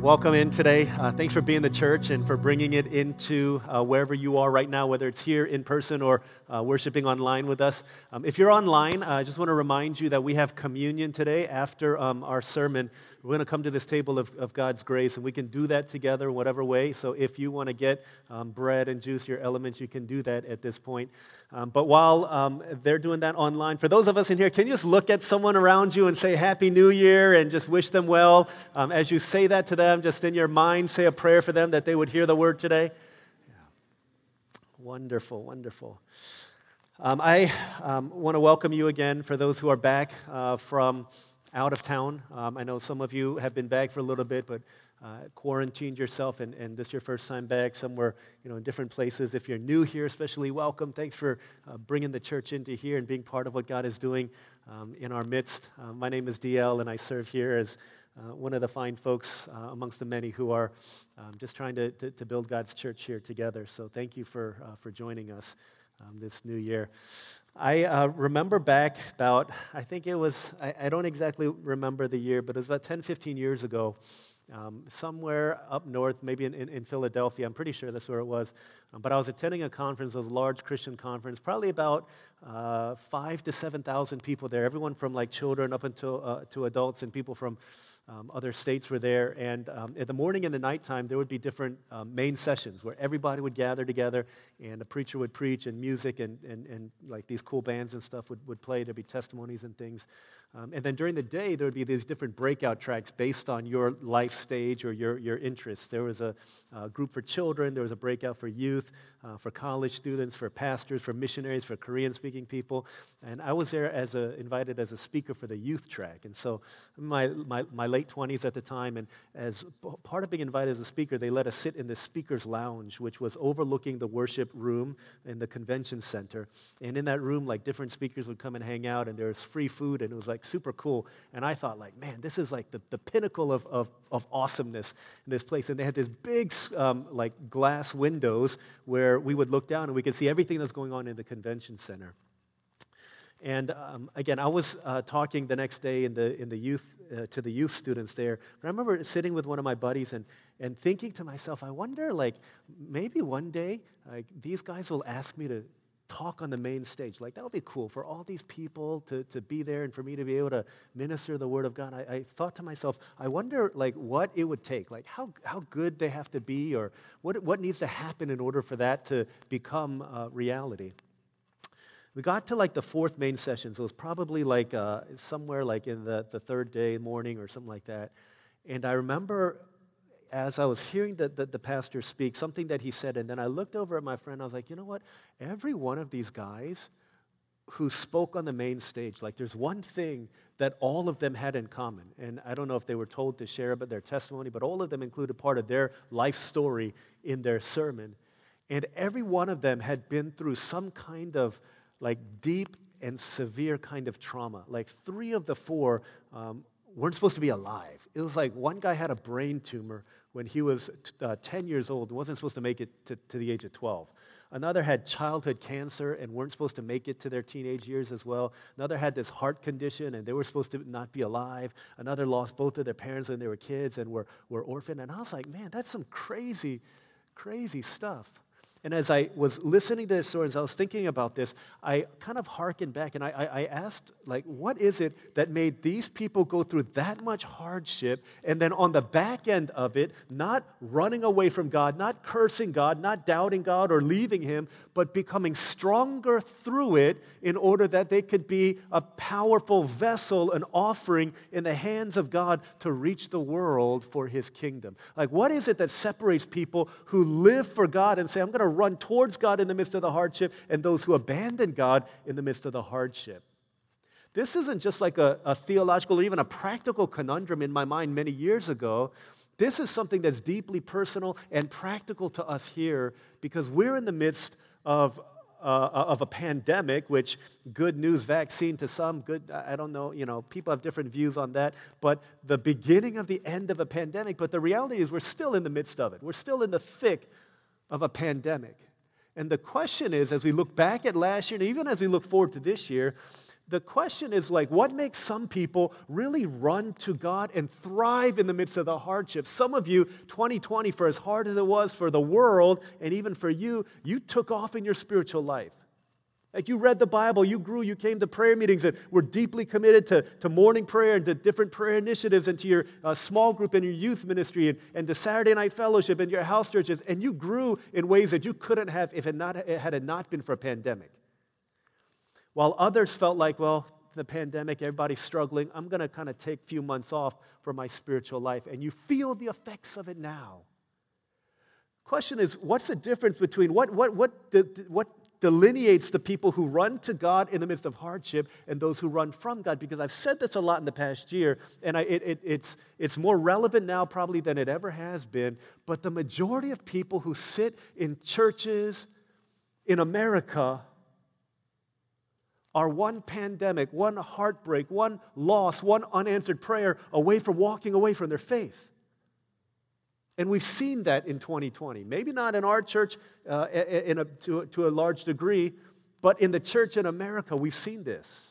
welcome in today. Uh, thanks for being the church and for bringing it into uh, wherever you are right now, whether it's here in person or uh, worshiping online with us. Um, if you're online, I just want to remind you that we have communion today after um, our sermon. We're going to come to this table of, of, God's grace, and we can do that together whatever way. So if you want to get um, bread and juice, your elements, you can do that at this point. Um, but while um, they're doing that online, for those of us in here, can you just look at someone around you and say Happy New Year and just wish them well? Um, as you say that to them, just in your mind, say a prayer for them that they would hear the word today. Wonderful, wonderful. Um, I um, want to welcome you again for those who are back uh, from out of town. Um, I know some of you have been back for a little bit, but uh, quarantined yourself, and, and this is your first time back somewhere, you know, in different places. If you're new here, especially welcome. Thanks for uh, bringing the church into here and being part of what God is doing um, in our midst. Uh, my name is DL, and I serve here as uh, one of the fine folks uh, amongst the many who are um, just trying to, to, to, build God's church here together. So thank you for, uh, for joining us um, this new year. I uh, remember back about, I think it was, I, I, don't exactly remember the year, but it was about 10, 15 years ago, um, somewhere up north, maybe in, in, in, Philadelphia. I'm pretty sure that's where it was. Um, but I was attending a conference, a large Christian conference, probably about uh, five to 7,000 people there, everyone from like children up until uh, to adults and people from um, other states were there. And um, in the morning and the nighttime, there would be different um, main sessions where everybody would gather together and a preacher would preach and music and, and, and like these cool bands and stuff would, would play. There'd be testimonies and things. Um, and then during the day, there would be these different breakout tracks based on your life stage or your, your interests. There was a, a group for children, there was a breakout for youth, uh, for college students, for pastors, for missionaries, for Korean speaking people. And I was there as a, invited as a speaker for the youth track. And so, my, my, my late 20s at the time, and as part of being invited as a speaker, they let us sit in the speaker's lounge, which was overlooking the worship room in the convention center. And in that room, like different speakers would come and hang out, and there was free food, and it was like super cool. And I thought, like, man, this is like the, the pinnacle of, of, of awesomeness in this place. And they had this big, um, like, glass windows where we would look down and we could see everything that's going on in the convention center. And um, again, I was uh, talking the next day in the, in the youth, uh, to the youth students there. But I remember sitting with one of my buddies and, and thinking to myself, I wonder, like, maybe one day like, these guys will ask me to talk on the main stage. Like, that would be cool for all these people to, to be there and for me to be able to minister the word of God. I, I thought to myself, I wonder, like, what it would take. Like, how, how good they have to be or what, what needs to happen in order for that to become uh, reality. We got to like the fourth main session, so it was probably like uh, somewhere like in the, the third day morning or something like that. And I remember as I was hearing the, the, the, pastor speak, something that he said, and then I looked over at my friend, I was like, you know what? Every one of these guys who spoke on the main stage, like there's one thing that all of them had in common. And I don't know if they were told to share about their testimony, but all of them included part of their life story in their sermon. And every one of them had been through some kind of like deep and severe kind of trauma. Like three of the four um, weren't supposed to be alive. It was like one guy had a brain tumor when he was uh, 10 years old wasn't supposed to make it to, to the age of 12. Another had childhood cancer and weren't supposed to make it to their teenage years as well. Another had this heart condition and they were supposed to not be alive. Another lost both of their parents when they were kids and were, were orphaned. And I was like, man, that's some crazy, crazy stuff. And as I was listening to the stories, I was thinking about this, I kind of harkened back and I, I, asked, like, what is it that made these people go through that much hardship and then on the back end of it, not running away from God, not cursing God, not doubting God or leaving Him, but becoming stronger through it in order that they could be a powerful vessel, an offering in the hands of God to reach the world for His kingdom? Like, what is it that separates people who live for God and say, I'm going to run towards God in the midst of the hardship and those who abandon God in the midst of the hardship. This isn't just like a, a theological or even a practical conundrum in my mind many years ago. This is something that's deeply personal and practical to us here because we're in the midst of uh, of a pandemic, which good news vaccine to some, good, I don't know, you know, people have different views on that, but the beginning of the end of a pandemic. But the reality is we're still in the midst of it. We're still in the thick of a pandemic. And the question is, as we look back at last year, and even as we look forward to this year, the question is like, what makes some people really run to God and thrive in the midst of the hardship? Some of you, 2020, for as hard as it was for the world and even for you, you took off in your spiritual life. Like you read the Bible, you grew, you came to prayer meetings and were deeply committed to, to morning prayer and to different prayer initiatives and to your uh, small group and your youth ministry and, and to Saturday night fellowship and your house churches. And you grew in ways that you couldn't have if it, not, had it not been for a pandemic. While others felt like, well, the pandemic, everybody's struggling, I'm going to kind of take a few months off for my spiritual life. And you feel the effects of it now. Question is, what's the difference between what, what, what, what delineates the people who run to God in the midst of hardship and those who run from God. Because I've said this a lot in the past year, and I, it, it, it's, it's more relevant now probably than it ever has been. But the majority of people who sit in churches in America are one pandemic, one heartbreak, one loss, one unanswered prayer away from walking away from their faith. And we've seen that in 2020. Maybe not in our church uh, in a, to, to a large degree, but in the church in America, we've seen this.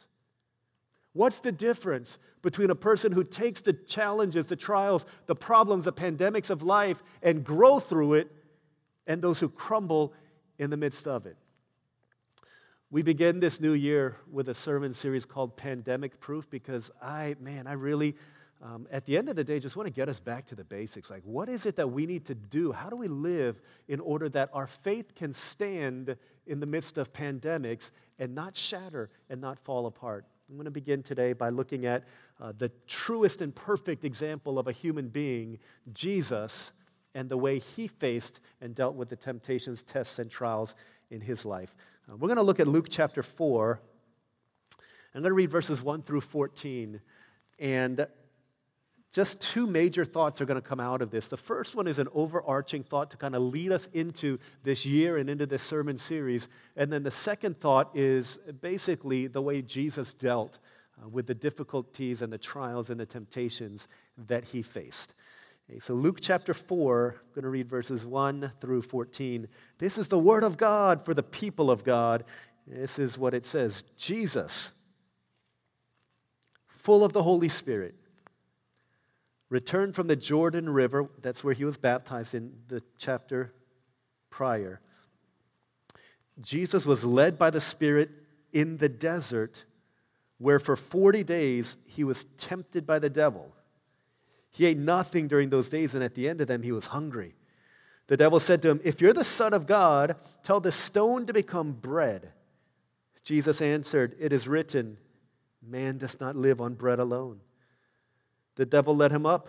What's the difference between a person who takes the challenges, the trials, the problems, the pandemics of life and grow through it, and those who crumble in the midst of it? We begin this new year with a sermon series called Pandemic Proof because I, man, I really um, at the end of the day, just want to get us back to the basics. Like, what is it that we need to do? How do we live in order that our faith can stand in the midst of pandemics and not shatter and not fall apart? I'm going to begin today by looking at uh, the truest and perfect example of a human being, Jesus, and the way he faced and dealt with the temptations, tests, and trials in his life. Uh, we're going to look at Luke chapter 4. I'm going to read verses 1 through 14. And just two major thoughts are going to come out of this. The first one is an overarching thought to kind of lead us into this year and into this sermon series. And then the second thought is basically the way Jesus dealt uh, with the difficulties and the trials and the temptations that he faced. Okay, so, Luke chapter 4, I'm going to read verses 1 through 14. This is the word of God for the people of God. This is what it says Jesus, full of the Holy Spirit returned from the Jordan River. That's where he was baptized in the chapter prior. Jesus was led by the Spirit in the desert, where for 40 days he was tempted by the devil. He ate nothing during those days, and at the end of them, he was hungry. The devil said to him, If you're the Son of God, tell the stone to become bread. Jesus answered, It is written, Man does not live on bread alone the devil led him up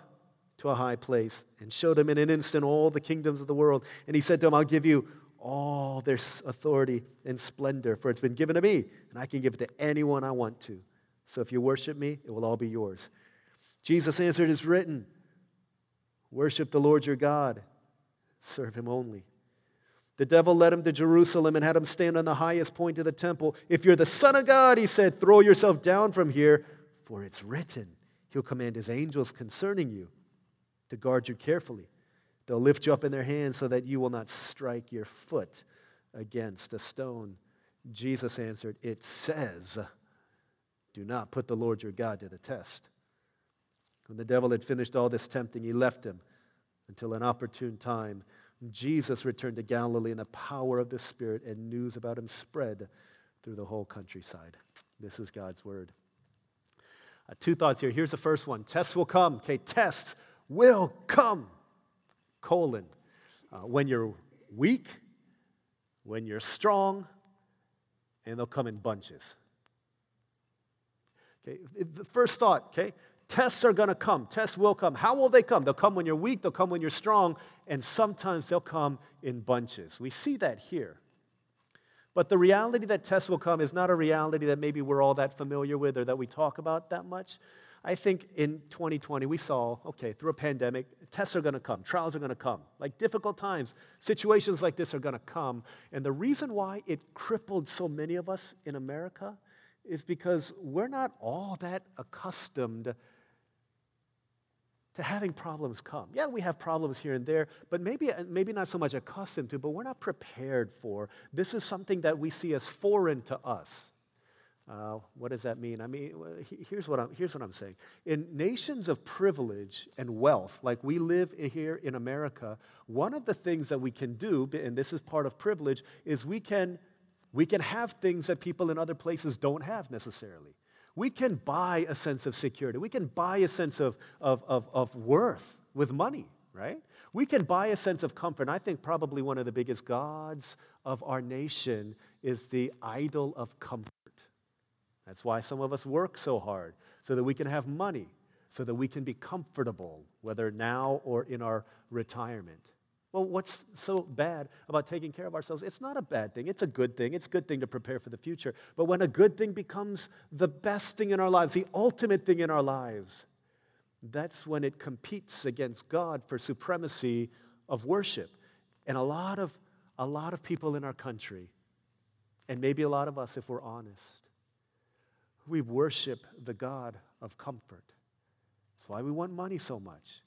to a high place and showed him in an instant all the kingdoms of the world. And he said to him, I'll give you all their authority and splendor, for it's been given to me, and I can give it to anyone I want to. So if you worship me, it will all be yours. Jesus answered, It's written, Worship the Lord your God, serve him only. The devil led him to Jerusalem and had him stand on the highest point of the temple. If you're the Son of God, he said, throw yourself down from here, for it's written. He'll command his angels concerning you to guard you carefully. They'll lift you up in their hands so that you will not strike your foot against a stone. Jesus answered, It says, Do not put the Lord your God to the test. When the devil had finished all this tempting, he left him until an opportune time. Jesus returned to Galilee in the power of the Spirit, and news about him spread through the whole countryside. This is God's word. Uh, two thoughts here. Here's the first one tests will come. Okay, tests will come. Colon. Uh, when you're weak, when you're strong, and they'll come in bunches. Okay, the first thought, okay, tests are going to come. Tests will come. How will they come? They'll come when you're weak, they'll come when you're strong, and sometimes they'll come in bunches. We see that here. But the reality that tests will come is not a reality that maybe we're all that familiar with or that we talk about that much. I think in 2020 we saw, okay, through a pandemic, tests are going to come, trials are going to come. Like difficult times, situations like this are going to come. And the reason why it crippled so many of us in America is because we're not all that accustomed to having problems come. Yeah, we have problems here and there, but maybe, maybe not so much accustomed to, but we're not prepared for. This is something that we see as foreign to us. Uh, what does that mean? I mean, here's what, I'm, here's what I'm saying. In nations of privilege and wealth, like we live here in America, one of the things that we can do, and this is part of privilege, is we can, we can have things that people in other places don't have necessarily. We can buy a sense of security. We can buy a sense of, of, of, of worth with money, right? We can buy a sense of comfort. And I think probably one of the biggest gods of our nation is the idol of comfort. That's why some of us work so hard, so that we can have money, so that we can be comfortable, whether now or in our retirement. Well, what's so bad about taking care of ourselves? It's not a bad thing. It's a good thing. It's a good thing to prepare for the future. But when a good thing becomes the best thing in our lives, the ultimate thing in our lives, that's when it competes against God for supremacy of worship. And a lot of, a lot of people in our country, and maybe a lot of us if we're honest, we worship the God of comfort. That's why we want money so much.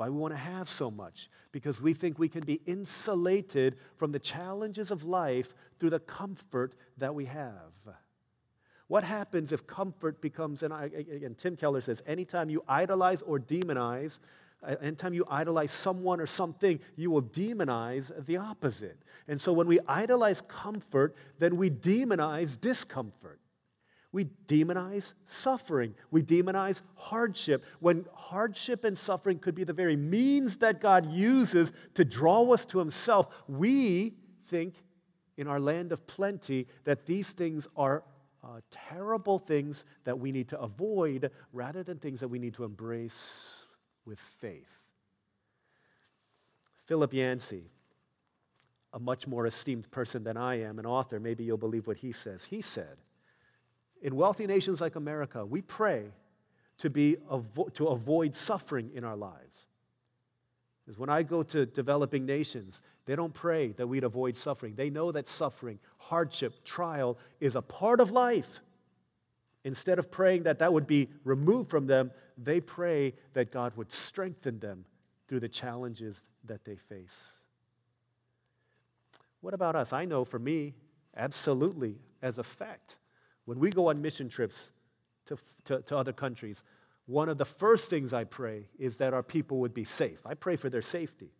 Why we want to have so much, because we think we can be insulated from the challenges of life through the comfort that we have. What happens if comfort becomes, and, I, Tim Keller says, anytime you idolize or demonize, uh, anytime you idolize someone or something, you will demonize the opposite. And so when we idolize comfort, then we demonize discomfort. We demonize suffering. We demonize hardship. When hardship and suffering could be the very means that God uses to draw us to Himself, we think in our land of plenty that these things are uh, terrible things that we need to avoid rather than things that we need to embrace with faith. Philip Yancey, a much more esteemed person than I am, an author, maybe you'll believe what he says. He said, in wealthy nations like America, we pray to, be, to avoid suffering in our lives. Because when I go to developing nations, they don't pray that we'd avoid suffering. They know that suffering, hardship, trial is a part of life. Instead of praying that that would be removed from them, they pray that God would strengthen them through the challenges that they face. What about us? I know for me, absolutely, as a fact, when we go on mission trips to, to, to, other countries, one of the first things I pray is that our people would be safe. I pray for their safety.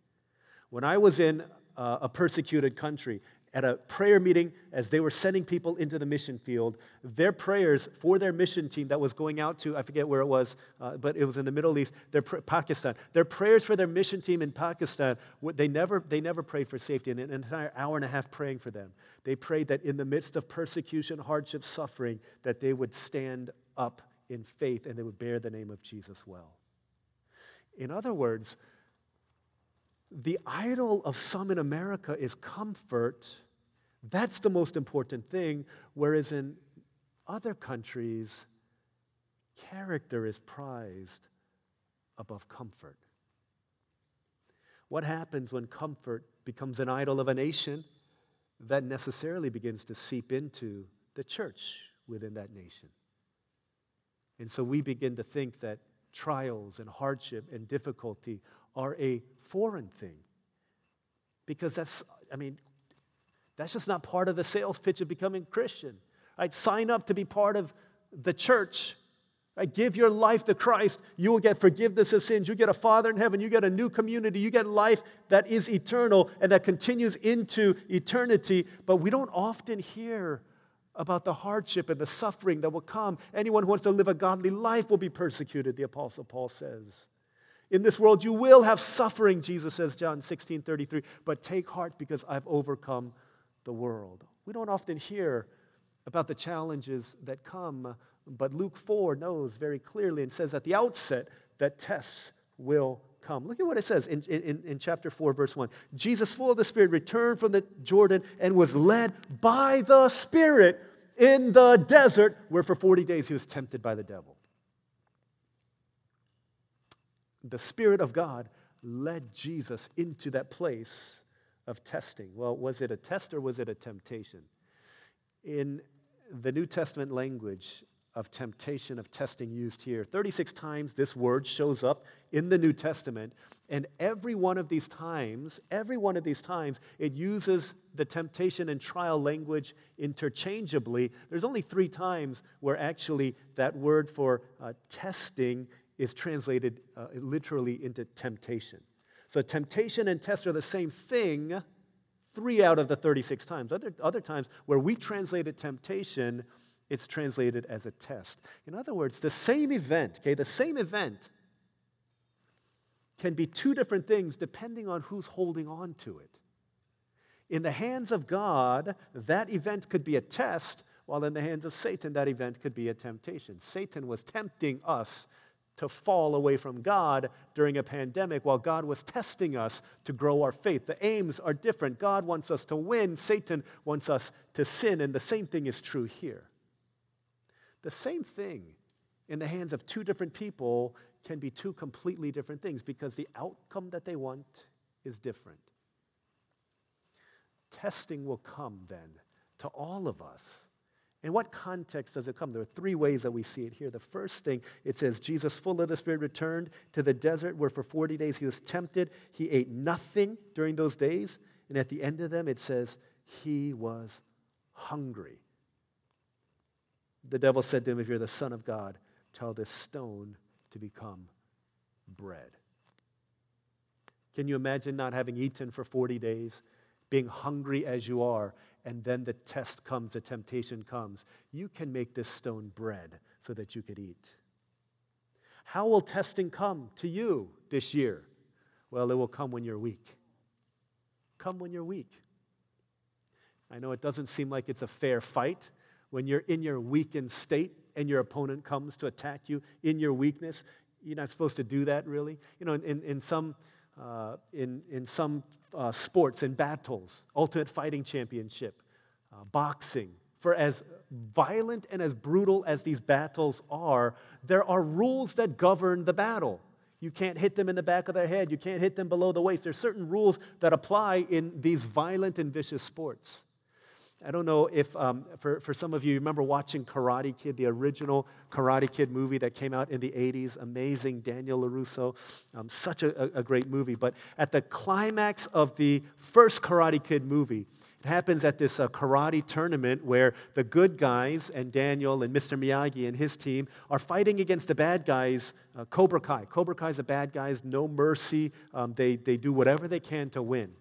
When I was in uh, a persecuted country at a prayer meeting as they were sending people into the mission field. Their prayers for their mission team that was going out to, I forget where it was, uh, but it was in the Middle East, there Pakistan. Their prayers for their mission team in Pakistan, they never, they never prayed for safety. And an entire hour and a half praying for them. They prayed that in the midst of persecution, hardship, suffering, that they would stand up in faith and they would bear the name of Jesus well. In other words, the idol of some in America is comfort. That's the most important thing. Whereas in other countries, character is prized above comfort. What happens when comfort becomes an idol of a nation? That necessarily begins to seep into the church within that nation. And so we begin to think that trials and hardship and difficulty are a foreign thing. Because that's, I mean, that's just not part of the sales pitch of becoming Christian. Right? Sign up to be part of the church. Right? Give your life to Christ. You will get forgiveness of sins. You get a Father in heaven. You get a new community. You get life that is eternal and that continues into eternity. But we don't often hear about the hardship and the suffering that will come. Anyone who wants to live a godly life will be persecuted, the Apostle Paul says. In this world you will have suffering, Jesus says, John 16 33, but take heart because I've overcome the world. We don't often hear about the challenges that come, but Luke 4 knows very clearly and says at the outset that tests will come. Look at what it says in, in, in chapter 4, verse 1. Jesus, full of the Spirit, returned from the Jordan and was led by the Spirit in the desert, where for 40 days he was tempted by the devil the Spirit of God led Jesus into that place of testing. Well, was it a test or was it a temptation? In the New Testament language, of temptation, of testing used here. 36 times this word shows up in the New Testament, and every one of these times, every one of these times, it uses the temptation and trial language interchangeably. There's only three times where actually that word for uh, testing is translated uh, literally into temptation. So temptation and test are the same thing three out of the 36 times. Other, other times where we translated temptation, it's translated as a test. In other words, the same event, okay, the same event can be two different things depending on who's holding on to it. In the hands of God, that event could be a test, while in the hands of Satan, that event could be a temptation. Satan was tempting us to fall away from God during a pandemic while God was testing us to grow our faith. The aims are different. God wants us to win, Satan wants us to sin, and the same thing is true here. The same thing in the hands of two different people can be two completely different things because the outcome that they want is different. Testing will come then to all of us. In what context does it come? There are three ways that we see it here. The first thing, it says, Jesus, full of the Spirit, returned to the desert where for 40 days he was tempted. He ate nothing during those days. And at the end of them, it says, he was hungry. The devil said to him, If you're the Son of God, tell this stone to become bread. Can you imagine not having eaten for 40 days, being hungry as you are, and then the test comes, the temptation comes? You can make this stone bread so that you could eat. How will testing come to you this year? Well, it will come when you're weak. Come when you're weak. I know it doesn't seem like it's a fair fight when you're in your weakened state and your opponent comes to attack you in your weakness. You're not supposed to do that, really. You know, in, in some, uh, in, in some uh, sports and battles, Ultimate Fighting Championship, uh, boxing, for as violent and as brutal as these battles are, there are rules that govern the battle. You can't hit them in the back of their head. You can't hit them below the waist. There's certain rules that apply in these violent and vicious sports. I don't know if, um, for, for some of you, you remember watching Karate Kid, the original Karate Kid movie that came out in the 80s. Amazing, Daniel LaRusso. Um, such a, a great movie. But at the climax of the first Karate Kid movie, it happens at this uh, karate tournament where the good guys and Daniel and Mr. Miyagi and his team are fighting against the bad guys, uh, Cobra Kai. Cobra Kai's the bad guys, no mercy. Um, they, they do whatever they can to win.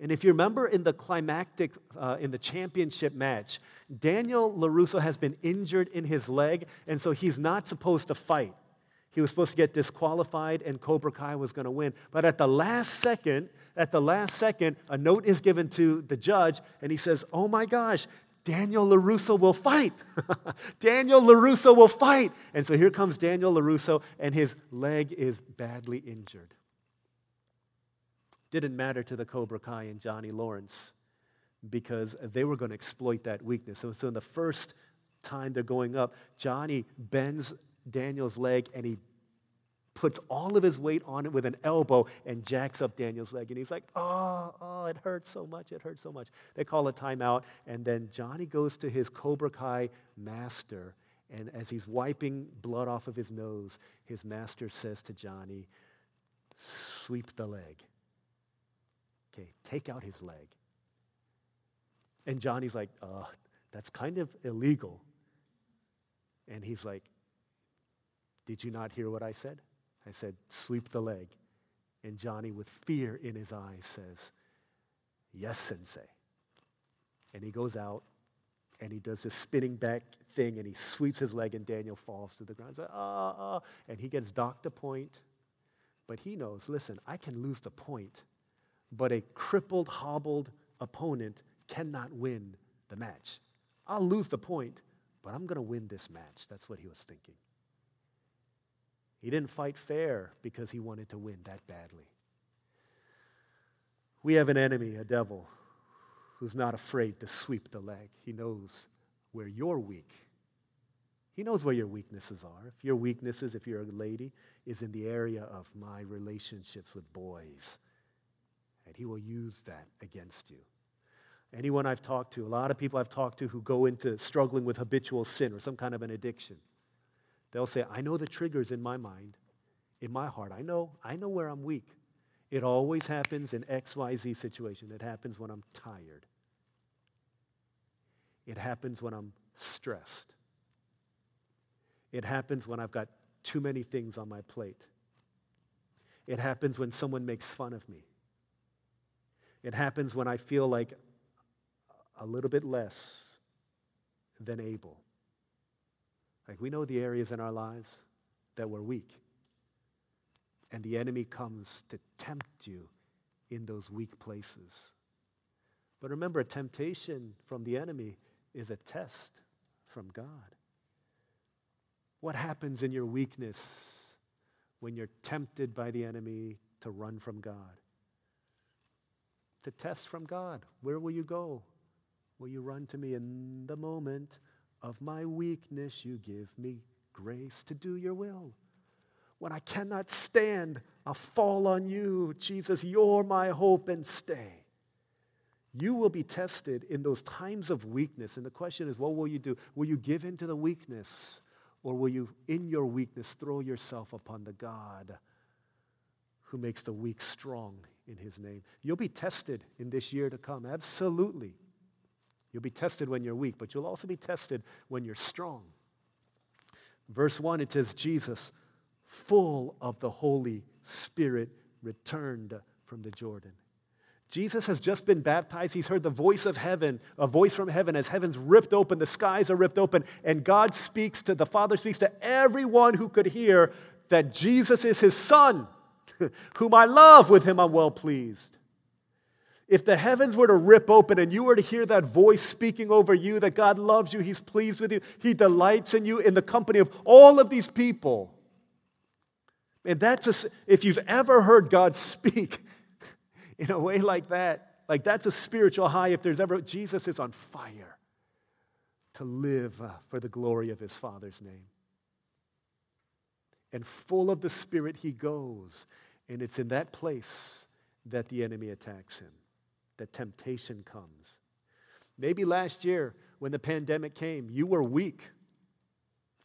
And if you remember in the climactic, uh, in the championship match, Daniel LaRusso has been injured in his leg, and so he's not supposed to fight. He was supposed to get disqualified, and Cobra Kai was going to win. But at the last second, at the last second, a note is given to the judge, and he says, Oh my gosh, Daniel LaRusso will fight. Daniel LaRusso will fight. And so here comes Daniel LaRusso, and his leg is badly injured didn't matter to the Cobra Kai and Johnny Lawrence because they were going to exploit that weakness. So, so in the first time they're going up, Johnny bends Daniel's leg and he puts all of his weight on it with an elbow and jacks up Daniel's leg. And he's like, oh, oh, it hurts so much, it hurts so much. They call a timeout, and then Johnny goes to his Cobra Kai master. And as he's wiping blood off of his nose, his master says to Johnny, sweep the leg. Okay, take out his leg. And Johnny's like, uh, that's kind of illegal. And he's like, Did you not hear what I said? I said, Sweep the leg. And Johnny, with fear in his eyes, says, Yes, sensei. And he goes out and he does this spinning back thing and he sweeps his leg and Daniel falls to the ground. Like, ah, ah. And he gets docked a point. But he knows, listen, I can lose the point but a crippled, hobbled opponent cannot win the match. I'll lose the point, but I'm going to win this match. That's what he was thinking. He didn't fight fair because he wanted to win that badly. We have an enemy, a devil, who's not afraid to sweep the leg. He knows where you're weak. He knows where your weaknesses are. If your weaknesses, if you're a lady, is in the area of my relationships with boys and he will use that against you. Anyone I've talked to, a lot of people I've talked to who go into struggling with habitual sin or some kind of an addiction, they'll say, I know the triggers in my mind, in my heart. I know, I know where I'm weak. It always happens in XYZ situation. It happens when I'm tired. It happens when I'm stressed. It happens when I've got too many things on my plate. It happens when someone makes fun of me. It happens when I feel like a little bit less than able. Like we know the areas in our lives that we're weak. And the enemy comes to tempt you in those weak places. But remember, a temptation from the enemy is a test from God. What happens in your weakness when you're tempted by the enemy to run from God? To test from God. Where will you go? Will you run to me in the moment of my weakness? You give me grace to do your will. When I cannot stand, I'll fall on you. Jesus, you're my hope and stay. You will be tested in those times of weakness. And the question is, what will you do? Will you give in to the weakness? Or will you, in your weakness, throw yourself upon the God who makes the weak strong in his name? You'll be tested in this year to come, absolutely. You'll be tested when you're weak, but you'll also be tested when you're strong. Verse 1, it says, Jesus, full of the Holy Spirit, returned from the Jordan. Jesus has just been baptized. He's heard the voice of heaven, a voice from heaven as heaven's ripped open, the skies are ripped open, and God speaks to, the Father speaks to everyone who could hear that Jesus is his Son, whom I love, with him I'm well pleased. If the heavens were to rip open and you were to hear that voice speaking over you, that God loves you, He's pleased with you, He delights in you in the company of all of these people. And that's just, if you've ever heard God speak, in a way like that, like that's a spiritual high. If there's ever, Jesus is on fire to live uh, for the glory of his Father's name. And full of the Spirit, he goes. And it's in that place that the enemy attacks him, that temptation comes. Maybe last year, when the pandemic came, you were weak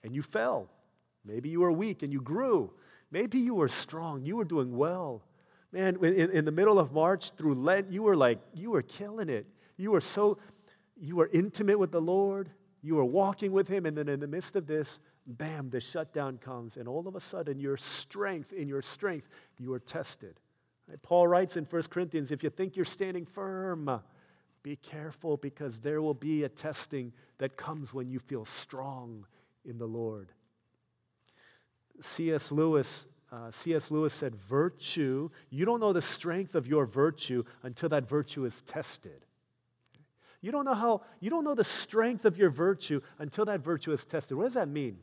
and you fell. Maybe you were weak and you grew. Maybe you were strong. You were doing well. Man, in, in the middle of March through Lent, you were like, you were killing it. You were so, you were intimate with the Lord. You were walking with Him. And then in the midst of this, bam, the shutdown comes. And all of a sudden, your strength, in your strength, you are tested. Paul writes in 1 Corinthians if you think you're standing firm, be careful because there will be a testing that comes when you feel strong in the Lord. C.S. Lewis uh, C.S. Lewis said, virtue, you don't know the strength of your virtue until that virtue is tested. You don't know how, you don't know the strength of your virtue until that virtue is tested. What does that mean?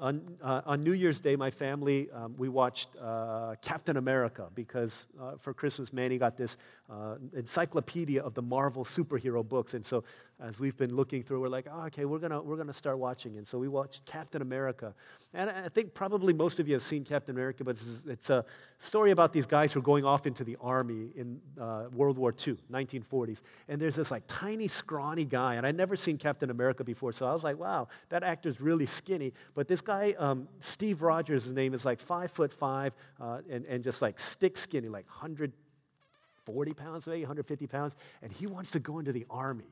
On, uh, on New Year's Day, my family, um, we watched uh, Captain America because uh, for Christmas, Manny got this uh, encyclopedia of the Marvel superhero books. And so as we've been looking through, we're like, oh, okay, we're gonna we're gonna start watching. And so we watched Captain America. And I think probably most of you have seen Captain America, but it's, it's a story about these guys who are going off into the army in uh, World War II, 1940s. And there's this like tiny, scrawny guy. And I'd never seen Captain America before. So I was like, wow, that actor's really skinny. But this guy, um, Steve Rogers, his name is like five foot five uh, and, and just like stick skinny, like 140 pounds, maybe 150 pounds. And he wants to go into the army.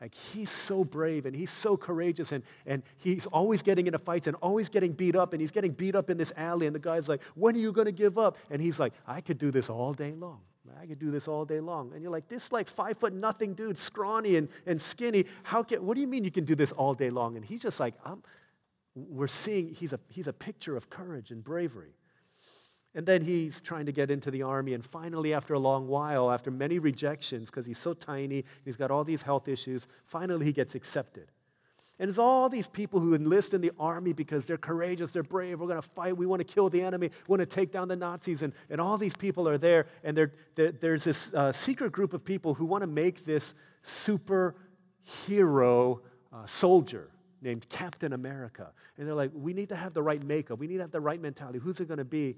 Like he's so brave and he's so courageous and, and he's always getting into fights and always getting beat up and he's getting beat up in this alley and the guy's like, when are you going to give up? And he's like, I could do this all day long. I could do this all day long. And you're like, this like five foot nothing dude, scrawny and, and skinny. How can, what do you mean you can do this all day long? And he's just like, I'm, we're seeing he's a, he's a picture of courage and bravery. And then he's trying to get into the army. And finally, after a long while, after many rejections, because he's so tiny, he's got all these health issues, finally he gets accepted. And it's all these people who enlist in the army because they're courageous, they're brave, we're going to fight, we want to kill the enemy, we want to take down the Nazis. And, and all these people are there. And they're, they're, there's this uh, secret group of people who want to make this superhero uh, soldier named Captain America. And they're like, we need to have the right makeup, we need to have the right mentality. Who's it going to be?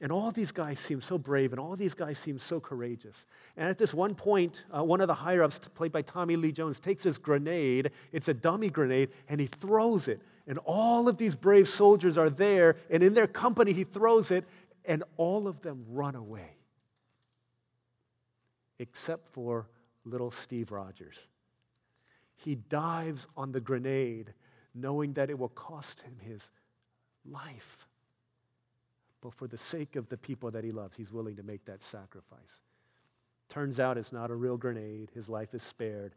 And all these guys seem so brave, and all these guys seem so courageous. And at this one point, uh, one of the higher ups, played by Tommy Lee Jones, takes his grenade. It's a dummy grenade, and he throws it. And all of these brave soldiers are there, and in their company, he throws it, and all of them run away. Except for little Steve Rogers. He dives on the grenade, knowing that it will cost him his life. But for the sake of the people that he loves, he's willing to make that sacrifice. Turns out it's not a real grenade. His life is spared.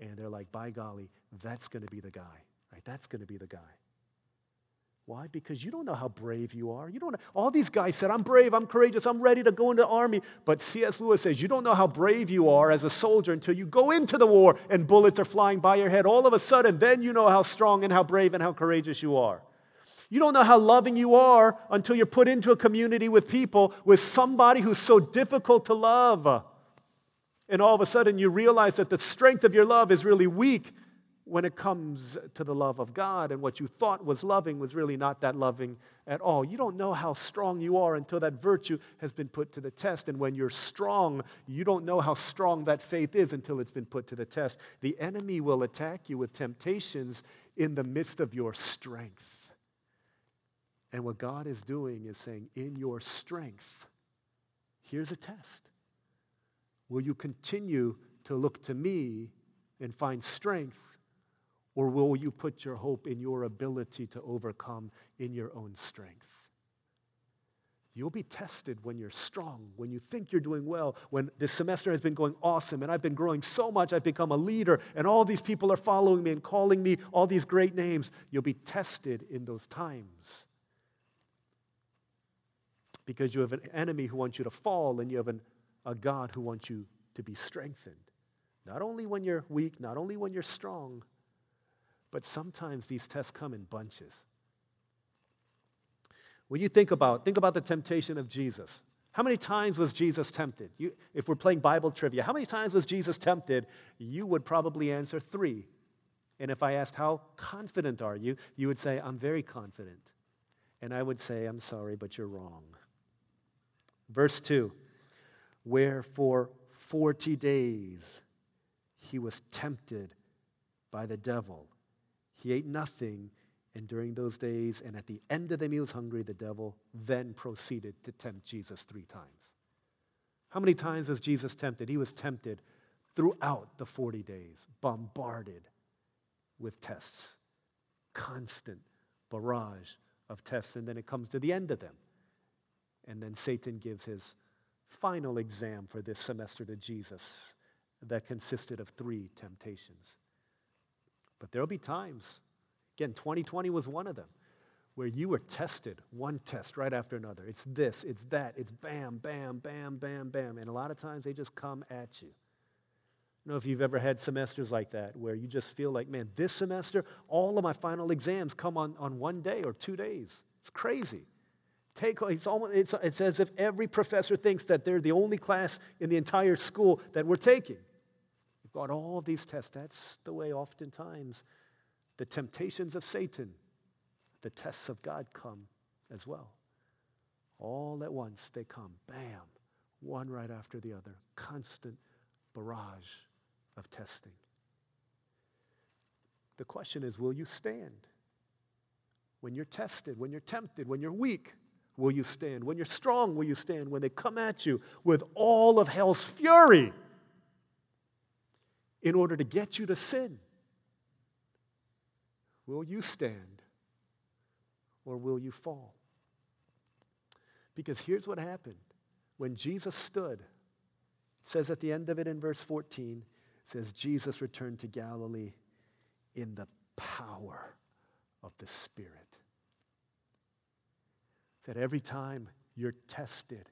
And they're like, by golly, that's going to be the guy, right? That's going to be the guy. Why? Because you don't know how brave you are. You don't know. All these guys said, I'm brave, I'm courageous, I'm ready to go into the army. But C.S. Lewis says, you don't know how brave you are as a soldier until you go into the war and bullets are flying by your head. All of a sudden, then you know how strong and how brave and how courageous you are. You don't know how loving you are until you're put into a community with people, with somebody who's so difficult to love. And all of a sudden, you realize that the strength of your love is really weak when it comes to the love of God, and what you thought was loving was really not that loving at all. You don't know how strong you are until that virtue has been put to the test. And when you're strong, you don't know how strong that faith is until it's been put to the test. The enemy will attack you with temptations in the midst of your strength. And what God is doing is saying, in your strength, here's a test. Will you continue to look to me and find strength? Or will you put your hope in your ability to overcome in your own strength? You'll be tested when you're strong, when you think you're doing well, when this semester has been going awesome and I've been growing so much, I've become a leader, and all these people are following me and calling me all these great names. You'll be tested in those times because you have an enemy who wants you to fall and you have an, a God who wants you to be strengthened. Not only when you're weak, not only when you're strong, but sometimes these tests come in bunches. When you think about, think about the temptation of Jesus. How many times was Jesus tempted? You, if we're playing Bible trivia, how many times was Jesus tempted? You would probably answer three. And if I asked, How confident are you? you would say, I'm very confident. And I would say, I'm sorry, but you're wrong. Verse 2 Where for 40 days he was tempted by the devil. He ate nothing, and during those days, and at the end of the meal, was hungry, the devil then proceeded to tempt Jesus three times. How many times was Jesus tempted? He was tempted throughout the 40 days, bombarded with tests, constant barrage of tests, and then it comes to the end of them. And then Satan gives his final exam for this semester to Jesus that consisted of three temptations. But there'll be times, again, 2020 was one of them, where you were tested, one test right after another. It's this, it's that, it's bam, bam, bam, bam, bam. And a lot of times they just come at you. I don't know if you've ever had semesters like that where you just feel like, man, this semester, all of my final exams come on, on one day or two days. It's crazy. Take, it's, almost, it's, it's as if every professor thinks that they're the only class in the entire school that we're taking. We've got all these tests. That's the way oftentimes the temptations of Satan, the tests of God come as well. All at once they come, bam, one right after the other. Constant barrage of testing. The question is will you stand? When you're tested, when you're tempted, when you're weak, will you stand? When you're strong, will you stand? When they come at you with all of hell's fury in order to get you to sin, will you stand or will you fall? Because here's what happened. When Jesus stood, it says at the end of it in verse 14, it says, Jesus returned to Galilee in the power of the Spirit that every time you're tested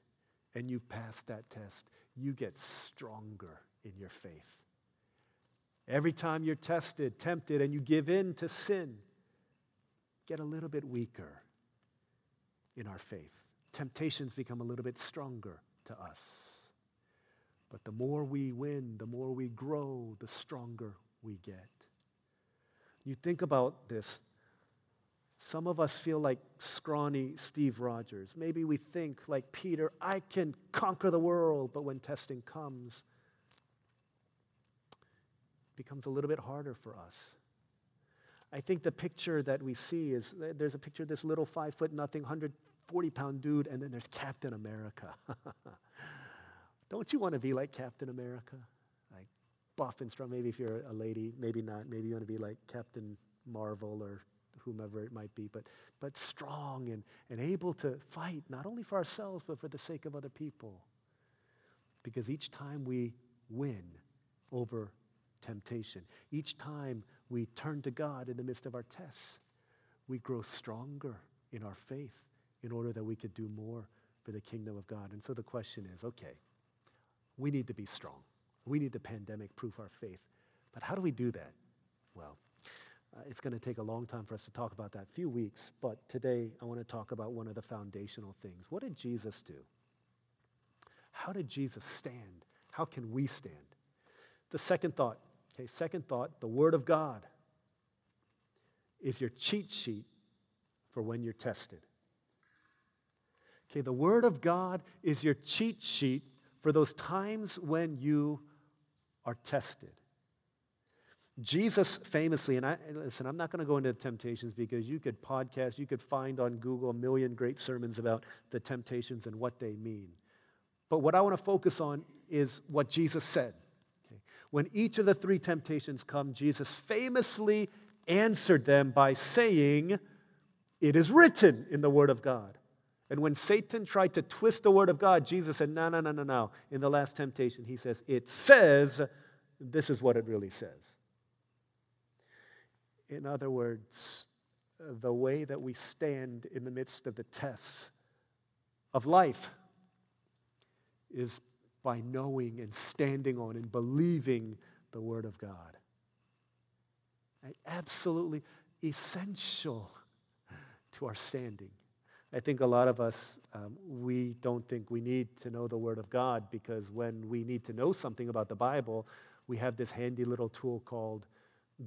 and you pass that test, you get stronger in your faith. Every time you're tested, tempted, and you give in to sin, get a little bit weaker in our faith. Temptations become a little bit stronger to us. But the more we win, the more we grow, the stronger we get. You think about this Some of us feel like scrawny Steve Rogers. Maybe we think like Peter, I can conquer the world, but when testing comes, it becomes a little bit harder for us. I think the picture that we see is there's a picture of this little five foot nothing, 140 pound dude, and then there's Captain America. Don't you want to be like Captain America? Like buff and strong. Maybe if you're a lady, maybe not. Maybe you want to be like Captain Marvel or whomever it might be, but, but strong and, and able to fight not only for ourselves, but for the sake of other people. Because each time we win over temptation, each time we turn to God in the midst of our tests, we grow stronger in our faith in order that we could do more for the kingdom of God. And so the question is okay, we need to be strong. We need to pandemic proof our faith. But how do we do that? Well, uh, it's going to take a long time for us to talk about that, few weeks, but today I want to talk about one of the foundational things. What did Jesus do? How did Jesus stand? How can we stand? The second thought, okay, second thought, the Word of God is your cheat sheet for when you're tested. Okay, the Word of God is your cheat sheet for those times when you are tested. Jesus famously, and I listen, I'm not going to go into temptations because you could podcast, you could find on Google a million great sermons about the temptations and what they mean. But what I want to focus on is what Jesus said. Okay? When each of the three temptations come, Jesus famously answered them by saying, It is written in the Word of God. And when Satan tried to twist the Word of God, Jesus said, No, no, no, no, no. In the last temptation, he says, It says, this is what it really says. In other words, the way that we stand in the midst of the tests of life is by knowing and standing on and believing the Word of God. Absolutely essential to our standing. I think a lot of us, um, we don't think we need to know the Word of God because when we need to know something about the Bible, we have this handy little tool called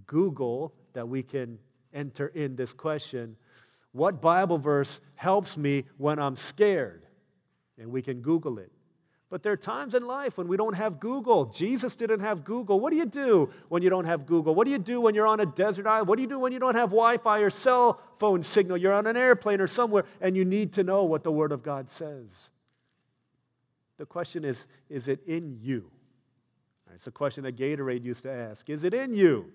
Google that we can enter in this question What Bible verse helps me when I'm scared? And we can Google it. But there are times in life when we don't have Google. Jesus didn't have Google. What do you do when you don't have Google? What do you do when you're on a desert island? What do you do when you don't have Wi Fi or cell phone signal? You're on an airplane or somewhere and you need to know what the Word of God says. The question is is it in you? It's a question that Gatorade used to ask Is it in you?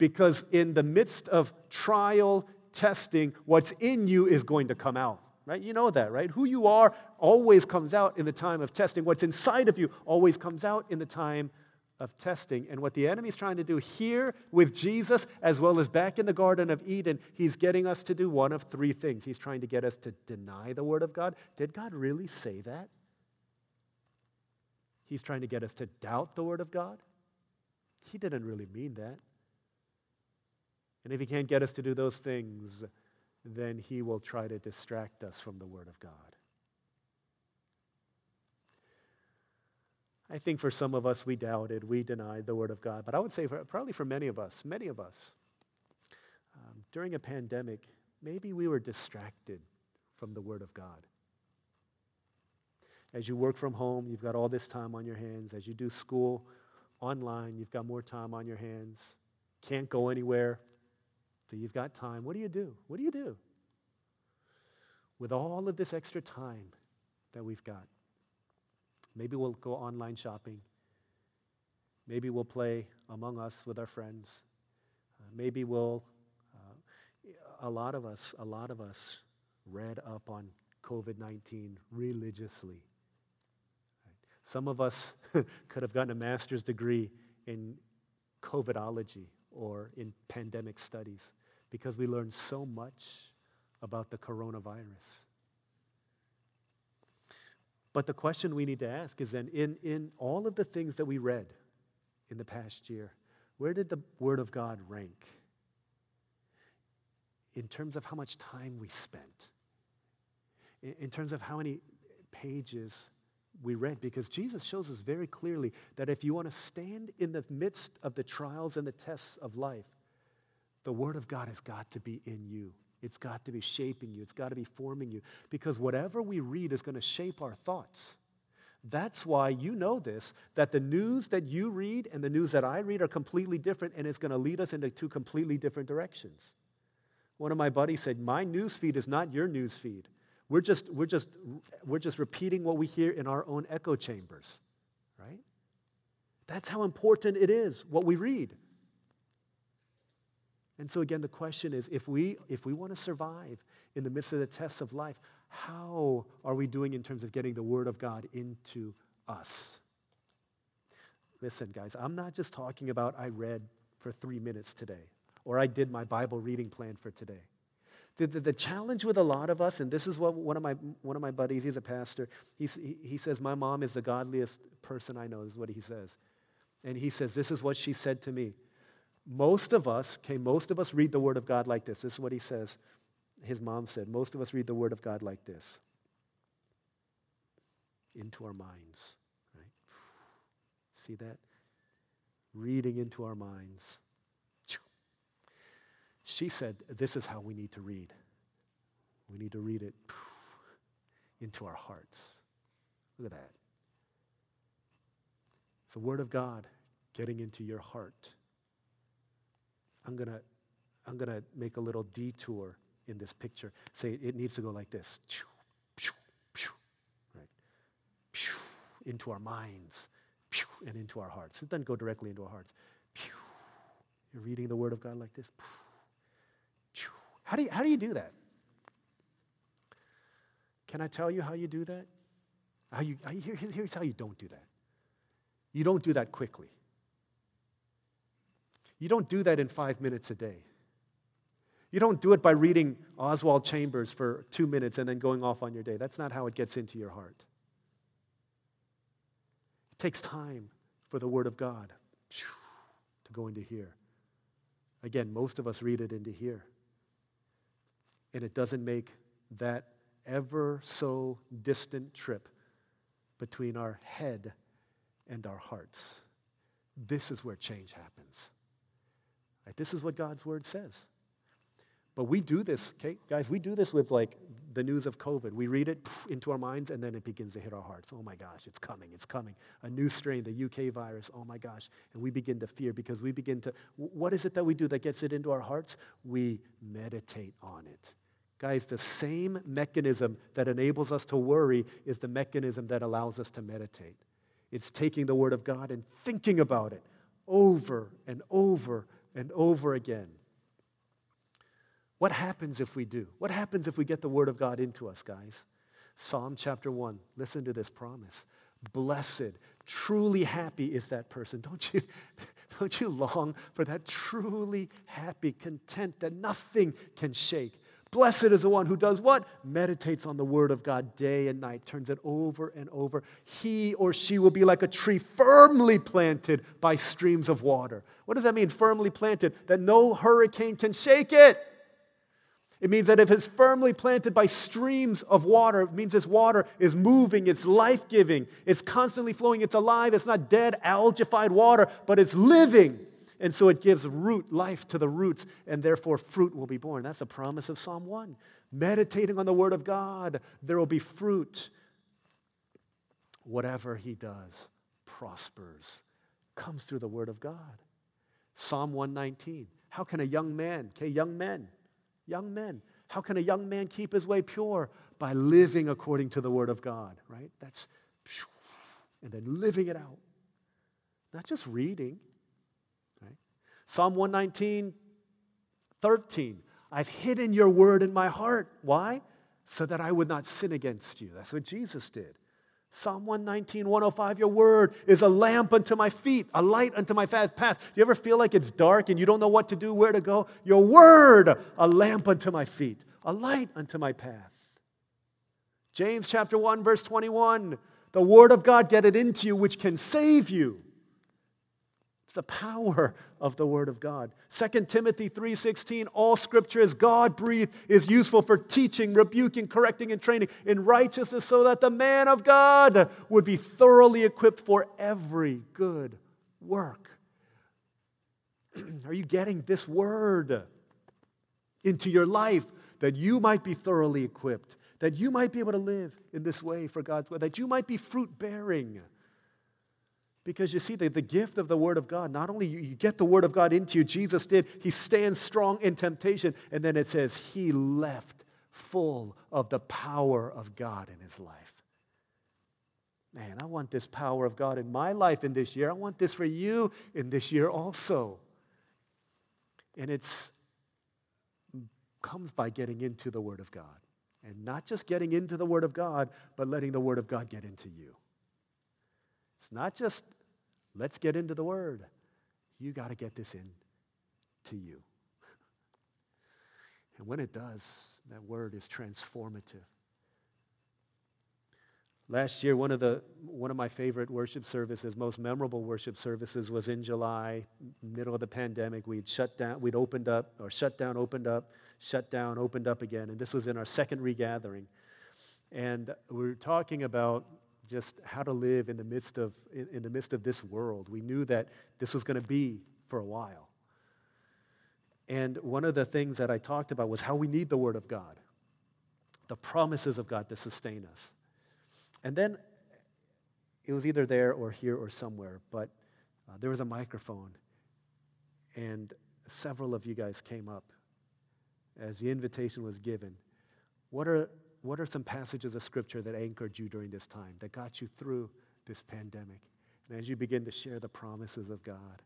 Because in the midst of trial, testing, what's in you is going to come out. Right? You know that, right? Who you are always comes out in the time of testing. What's inside of you always comes out in the time of testing. And what the enemy is trying to do here with Jesus, as well as back in the Garden of Eden, he's getting us to do one of three things. He's trying to get us to deny the Word of God. Did God really say that? He's trying to get us to doubt the Word of God. He didn't really mean that. And if he can't get us to do those things, then he will try to distract us from the Word of God. I think for some of us, we doubted, we denied the Word of God. But I would say, for, probably for many of us, many of us, um, during a pandemic, maybe we were distracted from the Word of God. As you work from home, you've got all this time on your hands. As you do school online, you've got more time on your hands. Can't go anywhere. So you've got time. What do you do? What do you do? With all of this extra time that we've got, maybe we'll go online shopping. Maybe we'll play among us with our friends. Uh, maybe we'll, uh, a lot of us, a lot of us read up on COVID 19 religiously. Some of us could have gotten a master's degree in COVIDology or in pandemic studies because we learned so much about the coronavirus. But the question we need to ask is then in, in all of the things that we read in the past year, where did the Word of God rank in terms of how much time we spent? In, in terms of how many pages we read? Because Jesus shows us very clearly that if you want to stand in the midst of the trials and the tests of life, the Word of God has got to be in you It's got to be shaping you. It's got to be forming you. Because whatever we read is going to shape our thoughts. That's why you know this that the news that you read and the news that I read are completely different, and it's going to lead us into two completely different directions. One of my buddies said, My news feed is not your news feed. We're just, we're, just, we're just repeating what we hear in our own echo chambers, right? That's how important it is, what we read. And so, again, the question is if we, if we want to survive in the midst of the tests of life, how are we doing in terms of getting the Word of God into us? Listen, guys, I'm not just talking about I read for three minutes today or I did my Bible reading plan for today. The, the, the, challenge with a lot of us, and this is what one of my, one of my buddies, he's a pastor, he's, he, he says, My mom is the godliest person I know, is what he says. And he says, This is what she said to me. Most of us, okay, most of us read the Word of God like this. This is what he says his mom said, most of us read the Word of God like this into our minds. Right? See that? Reading into our minds. She said, This is how we need to read. We need to read it into our hearts. Look at that. It's the Word of God getting into your heart. I'm going to I'm going to make a little detour in this picture. Say it needs to go like this. Right? Into our minds and into our hearts. It doesn't go directly into our hearts. You're reading the Word of God like this. How do you, how do, you do that? Can I tell you how you do that? How you, here's how you don't do that. You don't do that quickly. You don't do that in five minutes a day. You don't do it by reading Oswald Chambers for two minutes and then going off on your day. That's not how it gets into your heart. It takes time for the Word of God to go into here. Again, most of us read it into here. And it doesn't make that ever so distant trip between our head and our hearts. This is where change happens. Right? This is what God's Word says. But we do this, okay, guys, we do this with like the news of COVID. We read it into our minds and then it begins to hit our hearts. Oh my gosh, it's coming, it's coming. A new strain, the UK virus, oh my gosh. And we begin to fear because we begin to, what is it that we do that gets it into our hearts? We meditate on it. Guys, the same mechanism that enables us to worry is the mechanism that allows us to meditate. It's taking the Word of God and thinking about it over and over and over again. What happens if we do? What happens if we get the Word of God into us, guys? Psalm chapter 1, listen to this promise. Blessed, truly happy is that person. Don't you, don't you long for that truly happy, content that nothing can shake? Blessed is the one who does what? Meditates on the word of God day and night, turns it over and over. He or she will be like a tree firmly planted by streams of water. What does that mean, firmly planted? That no hurricane can shake it. It means that if it's firmly planted by streams of water, it means this water is moving, it's life giving, it's constantly flowing, it's alive, it's not dead, algified water, but it's living. And so it gives root, life to the roots, and therefore fruit will be born. That's the promise of Psalm 1. Meditating on the Word of God, there will be fruit. Whatever he does prospers, comes through the Word of God. Psalm 119. How can a young man, okay, young men, Young men. How can a young man keep his way pure? By living according to the Word of God, right? That's, and then living it out. Not just reading? Psalm 119, 13. I've hidden your word in my heart. Why? So that I would not sin against you. That's what Jesus did. Psalm 119, 105, your word is a lamp unto my feet, a light unto my path. Do you ever feel like it's dark and you don't know what to do, where to go? Your word, a lamp unto my feet, a light unto my path. James chapter 1, verse 21, the word of God get it into you, which can save you the power of the word of God. 2 Timothy 3:16 all scripture is God-breathed is useful for teaching, rebuking, correcting and training in righteousness so that the man of God would be thoroughly equipped for every good work. Are you getting this word into your life? that you might be thoroughly equipped, that you might be able to live in this way for God's will, that you might be fruit bearing. Because you see, the, the gift of the Word of God, not only you, you get the Word of God into you, Jesus did, He stands strong in temptation, and then it says, He left full of the power of God in His life. Man, I want this power of God in my life in this year. I want this for you in this year also. And it's comes by getting into the Word of God. And not just getting into the Word of God, but letting the Word of God get into you. It's not just let's get into the Word. You got to get this in to you. And when it does, that Word is transformative. Last year, one of, the, one of my favorite worship services, most memorable worship services, was in July, middle of the pandemic. We'd shut down, we'd opened up, or shut down, opened up, shut down, opened up again. And this was in our second regathering. And we were talking about just how to live in the midst of, in, in the midst of this world. We knew that this was going to be for a while. And one of the things that I talked about was how we need the Word of God, the promises of God to sustain us. And then it was either there or here or somewhere, but uh, there was a microphone, and several of you guys came up as the invitation was given. What are, what are some passages of Scripture that anchored you during this time, that got you through this pandemic? And as you begin to share the promises of God,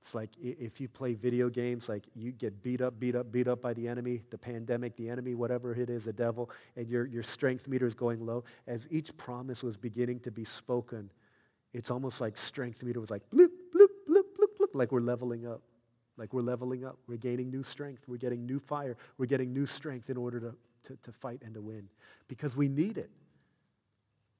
it's like if you play video games, like you get beat up, beat up, beat up by the enemy, the pandemic, the enemy, whatever it is, the devil, and your, your strength meter is going low. As each promise was beginning to be spoken, it's almost like strength meter was like bloop, bloop, bloop, bloop, bloop, like we're leveling up. Like we're leveling up. We're gaining new strength. We're getting new fire. We're getting new strength in order to, to, to fight and to win because we need it.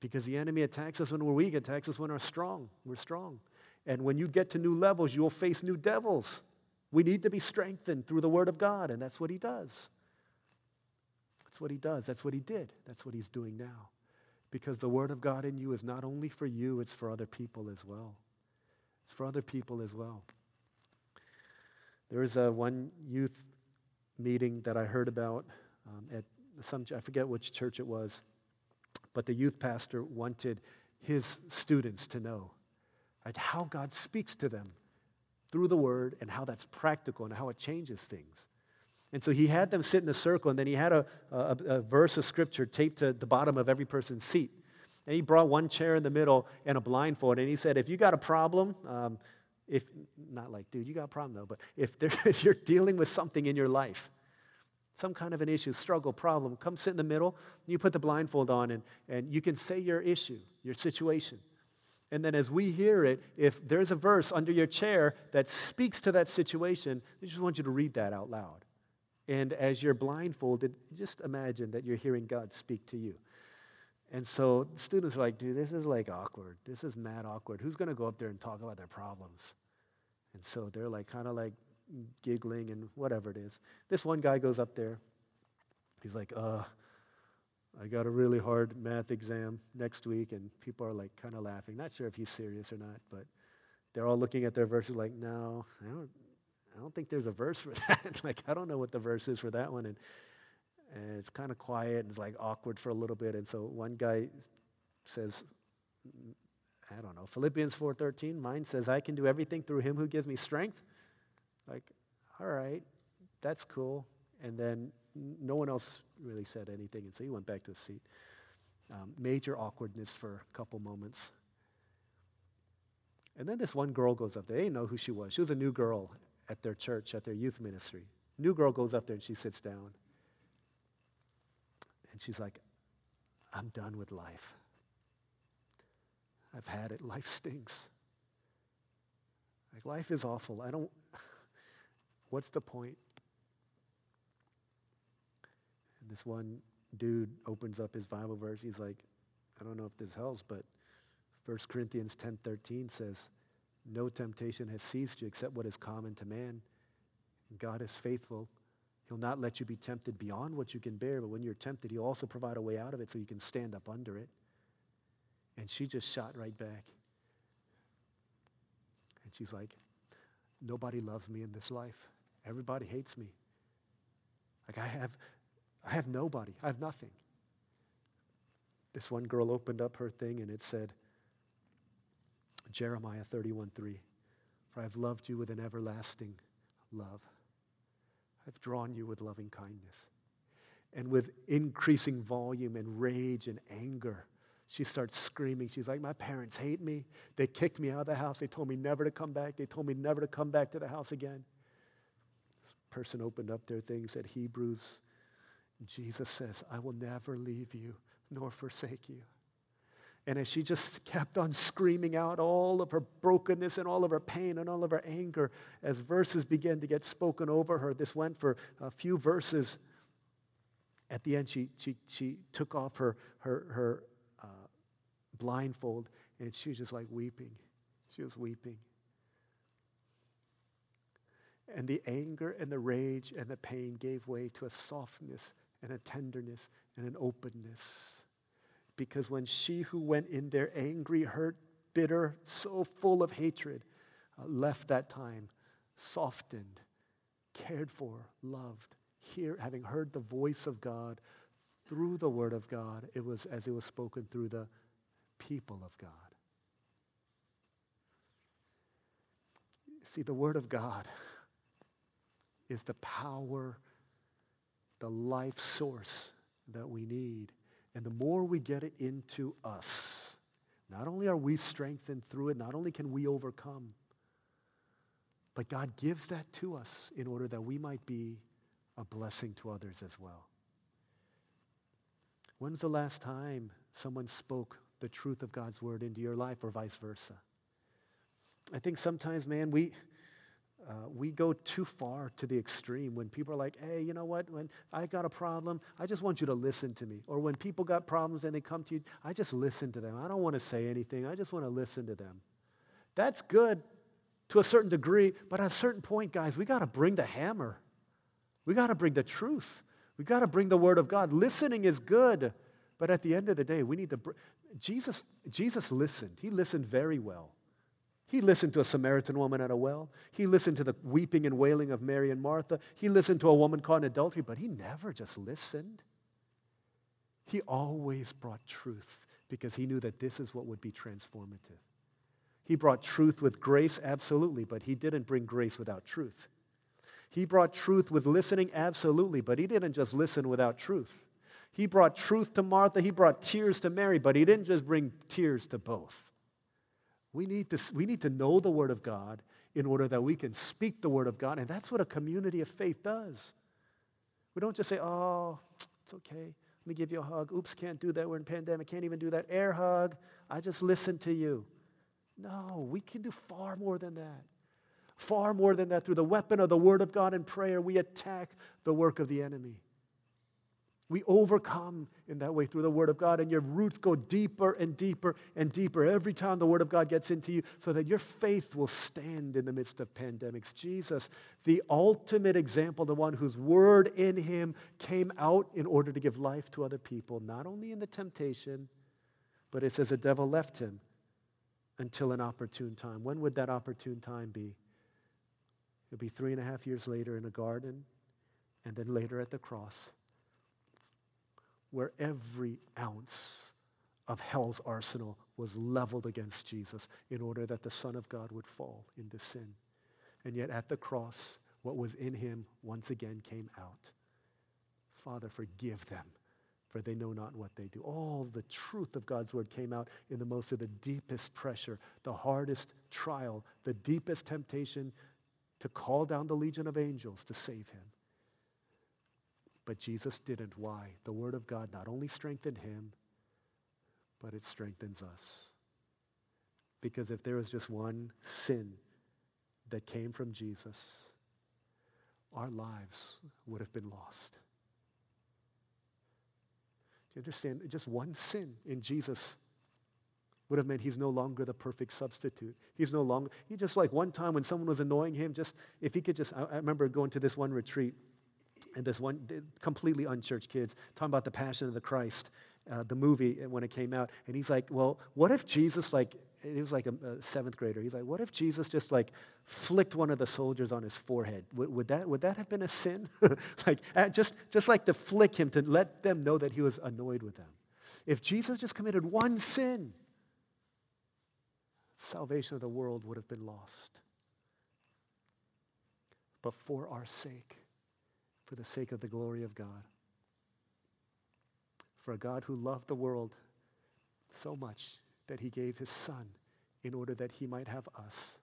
Because the enemy attacks us when we're weak, attacks us when we're strong. We're strong. And when you get to new levels, you'll face new devils. We need to be strengthened through the Word of God, and that's what He does. That's what He does. That's what He did. That's what He's doing now. Because the Word of God in you is not only for you, it's for other people as well. It's for other people as well. There was a one youth meeting that I heard about um, at some, I forget which church it was, but the youth pastor wanted his students to know right? How God speaks to them through the word and how that's practical and how it changes things. And so he had them sit in a circle, and then he had a, a, a, verse of scripture taped to the bottom of every person's seat. And he brought one chair in the middle and a blindfold, and he said, If you got a problem, um, if not like, dude, you got a problem though, but if, there, if you're dealing with something in your life, some kind of an issue, struggle, problem, come sit in the middle. You put the blindfold on, and, and you can say your issue, your situation. And then as we hear it, if there's a verse under your chair that speaks to that situation, I just want you to read that out loud. And as you're blindfolded, just imagine that you're hearing God speak to you. And so students are like, dude, this is like awkward. This is mad awkward. Who's going to go up there and talk about their problems? And so they're like, kind of like giggling and whatever it is. This one guy goes up there. He's like, uh, I got a really hard math exam next week, and people are like kind of laughing. Not sure if he's serious or not, but they're all looking at their verses like, no, I don't, I don't think there's a verse for that. like, I don't know what the verse is for that one. And, and it's kind of quiet and it's like awkward for a little bit. And so one guy says, I don't know, Philippians 4.13, mine says, I can do everything through him who gives me strength. Like, all right, that's cool. And then no one else really said anything, and so he went back to his seat. Um, major awkwardness for a couple moments. And then this one girl goes up there. They didn't know who she was. She was a new girl at their church, at their youth ministry. New girl goes up there and she sits down. And she's like, I'm done with life. I've had it. Life stinks. Like, life is awful. I don't, what's the point? this one dude opens up his Bible verse. He's like, I don't know if this helps, but 1 Corinthians 10:13 says, "No temptation has seized you except what is common to man. God is faithful. He'll not let you be tempted beyond what you can bear, but when you're tempted, he'll also provide a way out of it so you can stand up under it." And she just shot right back. And she's like, "Nobody loves me in this life. Everybody hates me. Like, I have, I have nobody, I have nothing. This one girl opened up her thing and it said, Jeremiah 31 3, For I've loved you with an everlasting love. I've drawn you with loving kindness. And with increasing volume and rage and anger, she starts screaming. She's like, My parents hate me. They kicked me out of the house. They told me never to come back. They told me never to come back to the house again. Person opened up their thing, said Hebrews. Jesus says, I will never leave you nor forsake you. And as she just kept on screaming out all of her brokenness and all of her pain and all of her anger, as verses began to get spoken over her, this went for a few verses. At the end, she, she, she took off her, her, her uh, blindfold and she was just like weeping. She was weeping. And the anger and the rage and the pain gave way to a softness and a tenderness and an openness. Because when she who went in there angry, hurt, bitter, so full of hatred, uh, left that time softened, cared for, loved, hear, having heard the voice of God through the Word of God, it was as it was spoken through the people of God. See, the Word of God is the power, the life source that we need. And the more we get it into us, not only are we strengthened through it, not only can we overcome, but God gives that to us in order that we might be a blessing to others as well. When's the last time someone spoke the truth of God's word into your life or vice versa? I think sometimes, man, we, uh, we go too far to the extreme when people are like, hey, you know what? When I got a problem, I just want you to listen to me. Or when people got problems and they come to you, I just listen to them. I don't want to say anything. I just want to listen to them. That's good to a certain degree, but at a certain point, guys, we got to bring the hammer. We got to bring the truth. We got to bring the word of God. Listening is good, but at the end of the day, we need to. Br- Jesus, Jesus listened. He listened very well. He listened to a Samaritan woman at a well. He listened to the weeping and wailing of Mary and Martha. He listened to a woman caught in adultery, but he never just listened. He always brought truth because he knew that this is what would be transformative. He brought truth with grace, absolutely, but he didn't bring grace without truth. He brought truth with listening, absolutely, but he didn't just listen without truth. He brought truth to Martha, he brought tears to Mary, but he didn't just bring tears to both. We need, to, we need to know the Word of God in order that we can speak the Word of God. And that's what a community of faith does. We don't just say, oh, it's okay. Let me give you a hug. Oops, can't do that. We're in pandemic. Can't even do that. Air hug. I just listen to you. No, we can do far more than that. Far more than that. Through the weapon of the Word of God and prayer, we attack the work of the enemy. We overcome in that way through the Word of God, and your roots go deeper and deeper and deeper every time the Word of God gets into you so that your faith will stand in the midst of pandemics. Jesus, the ultimate example, the one whose Word in him came out in order to give life to other people, not only in the temptation, but it says the devil left him until an opportune time. When would that opportune time be? It'll be three and a half years later in a garden, and then later at the cross where every ounce of hell's arsenal was leveled against Jesus in order that the Son of God would fall into sin. And yet at the cross, what was in him once again came out. Father, forgive them, for they know not what they do. All the truth of God's word came out in the most of the deepest pressure, the hardest trial, the deepest temptation to call down the legion of angels to save him. But Jesus didn't. Why? The Word of God not only strengthened him, but it strengthens us. Because if there was just one sin that came from Jesus, our lives would have been lost. Do you understand? Just one sin in Jesus would have meant he's no longer the perfect substitute. He's no longer, he just like one time when someone was annoying him, just if he could just, I, I remember going to this one retreat and this one completely unchurched kids talking about the passion of the Christ. uh, the movie when it came out, and he's like, well, what if Jesus, like, he was like a, a, seventh grader. He's like, what if Jesus just like flicked one of the soldiers on his forehead? Would, would that, would that have been a sin? like, uh, just, just like to flick him to let them know that he was annoyed with them. If Jesus just committed one sin, salvation of the world would have been lost. But for our sake, for the sake of the glory of God, for a God who loved the world so much that he gave his son in order that he might have us.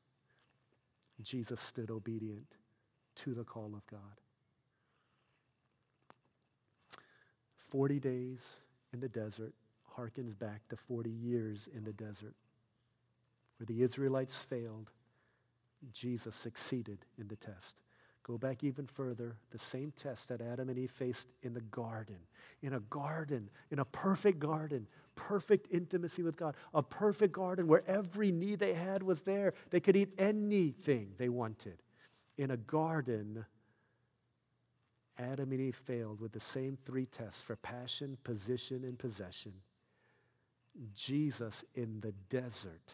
Jesus stood obedient to the call of God. 40 days in the desert harkens back to 40 years in the desert. Where the Israelites failed, Jesus succeeded in the test. Go back even further, the same test that Adam and Eve faced in the garden. In a garden, in a perfect garden, perfect intimacy with God, a perfect garden where every need they had was there. They could eat anything they wanted. In a garden, Adam and Eve failed with the same three tests for passion, position, and possession. Jesus in the desert,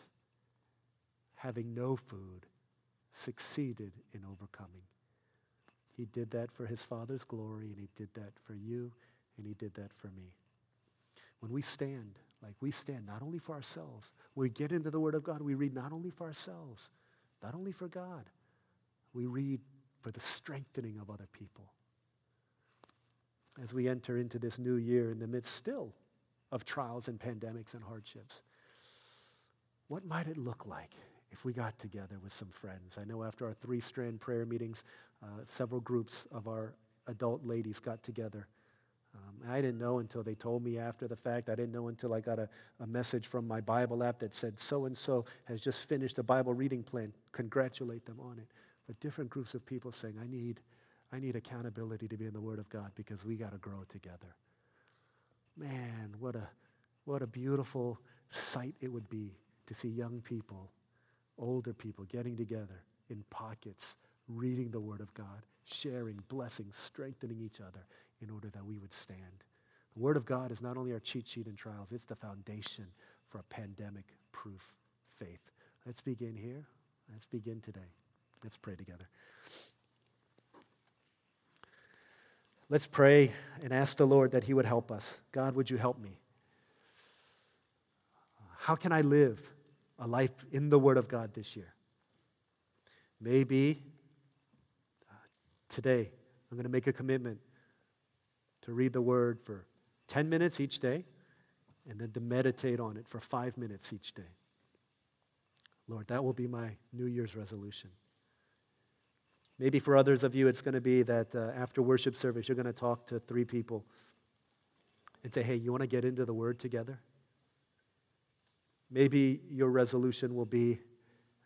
having no food, succeeded in overcoming. He did that for his Father's glory, and he did that for you, and he did that for me. When we stand, like we stand not only for ourselves, we get into the Word of God, we read not only for ourselves, not only for God, we read for the strengthening of other people. As we enter into this new year in the midst still of trials and pandemics and hardships, what might it look like if we got together with some friends. I know after our three strand prayer meetings, uh, several groups of our adult ladies got together. Um, I didn't know until they told me after the fact. I didn't know until I got a, a message from my Bible app that said, so and so has just finished a Bible reading plan. Congratulate them on it. But different groups of people saying, I need, I need accountability to be in the Word of God because we got to grow together. Man, what a, what a beautiful sight it would be to see young people older people getting together in pockets, reading the Word of God, sharing, blessing, strengthening each other in order that we would stand. The Word of God is not only our cheat sheet in trials, it's the foundation for a pandemic proof faith. Let's begin here. Let's begin today. Let's pray together. Let's pray and ask the Lord that He would help us. God, would you help me? How can I live a life in the Word of God this year. Maybe uh, today I'm going to make a commitment to read the Word for 10 minutes each day and then to meditate on it for five minutes each day. Lord, that will be my New Year's resolution. Maybe for others of you, it's going to be that uh, after worship service, you're going to talk to three people and say, hey, you want to get into the Word together? Maybe your resolution will be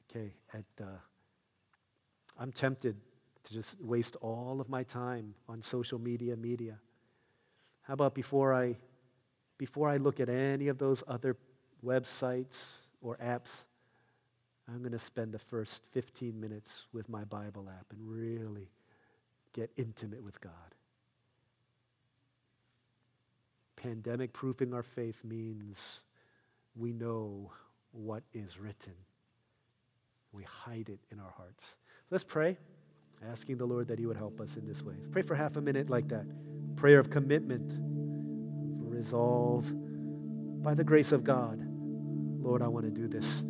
okay, at, uh, I'm tempted to just waste all of my time on social media, media. How about before I, before I look at any of those other websites or apps, I'm going to spend the first 15 minutes with my Bible app and really get intimate with God. Pandemic proofing our faith means we know what is written. We hide it in our hearts. Let's pray, asking the Lord that He would help us in this way. Let's pray for half a minute like that. Prayer of commitment, resolve. By the grace of God, Lord, I want to do this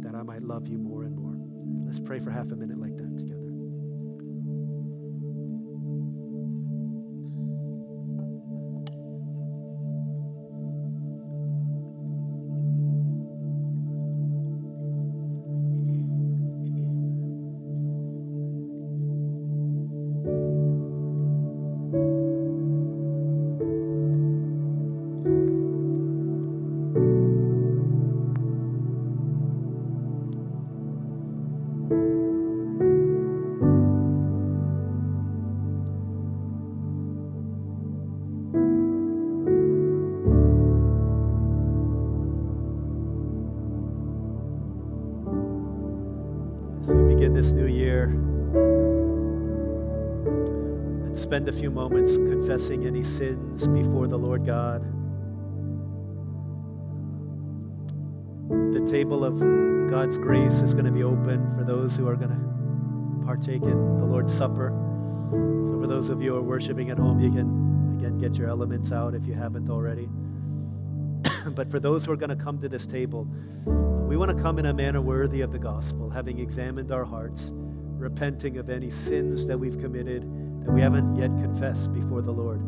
that I might love you more and more. Let's pray for half a minute spend a few moments confessing any sins before the Lord God. The table of God's grace is going to be open for those who are going to partake in the Lord's Supper. So, for those of you who are worshiping at home, you can again get your elements out if you haven't already. but for those who are going to come to this table, we want to come in a manner worthy of the gospel, having examined our hearts, repenting of any sins that we've committed that we haven't yet confessed before the Lord.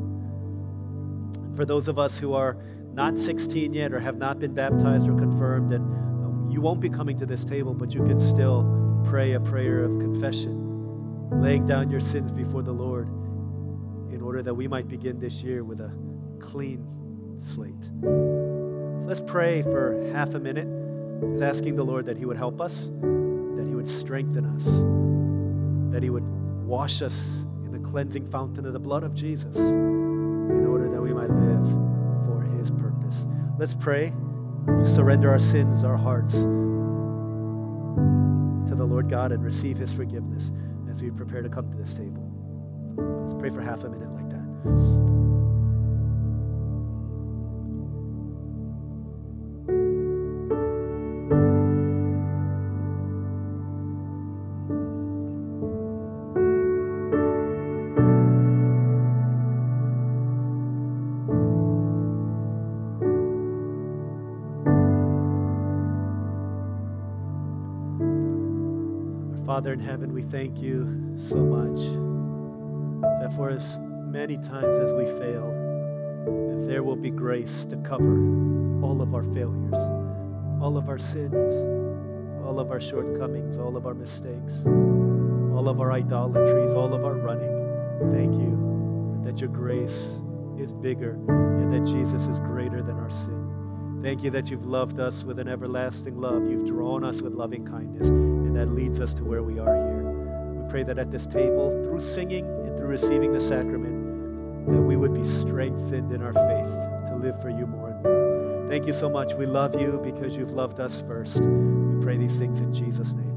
For those of us who are not 16 yet or have not been baptized or confirmed, and um, you won't be coming to this table, but you can still pray a prayer of confession, laying down your sins before the Lord in order that we might begin this year with a clean slate. So let's pray for half a minute, just asking the Lord that He would help us, that He would strengthen us, that He would wash us the cleansing fountain of the blood of Jesus in order that we might live for His purpose. Let's pray. Surrender our sins, our hearts to the Lord God and receive His forgiveness as we prepare to come to this table. Let's pray for half a minute like that. Father in heaven, we thank you so much that for as many times as we fail, there will be grace to cover all of our failures, all of our sins, all of our shortcomings, all of our mistakes, all of our idolatries, all of our running. Thank you that your grace is bigger and that Jesus is greater than our sin. Thank you that you've loved us with an everlasting love. You've drawn us with loving kindness that leads us to where we are here. We pray that at this table, through singing and through receiving the sacrament, that we would be strengthened in our faith to live for you more and more. Thank you so much. We love you because you've loved us first. We pray these things in Jesus' name.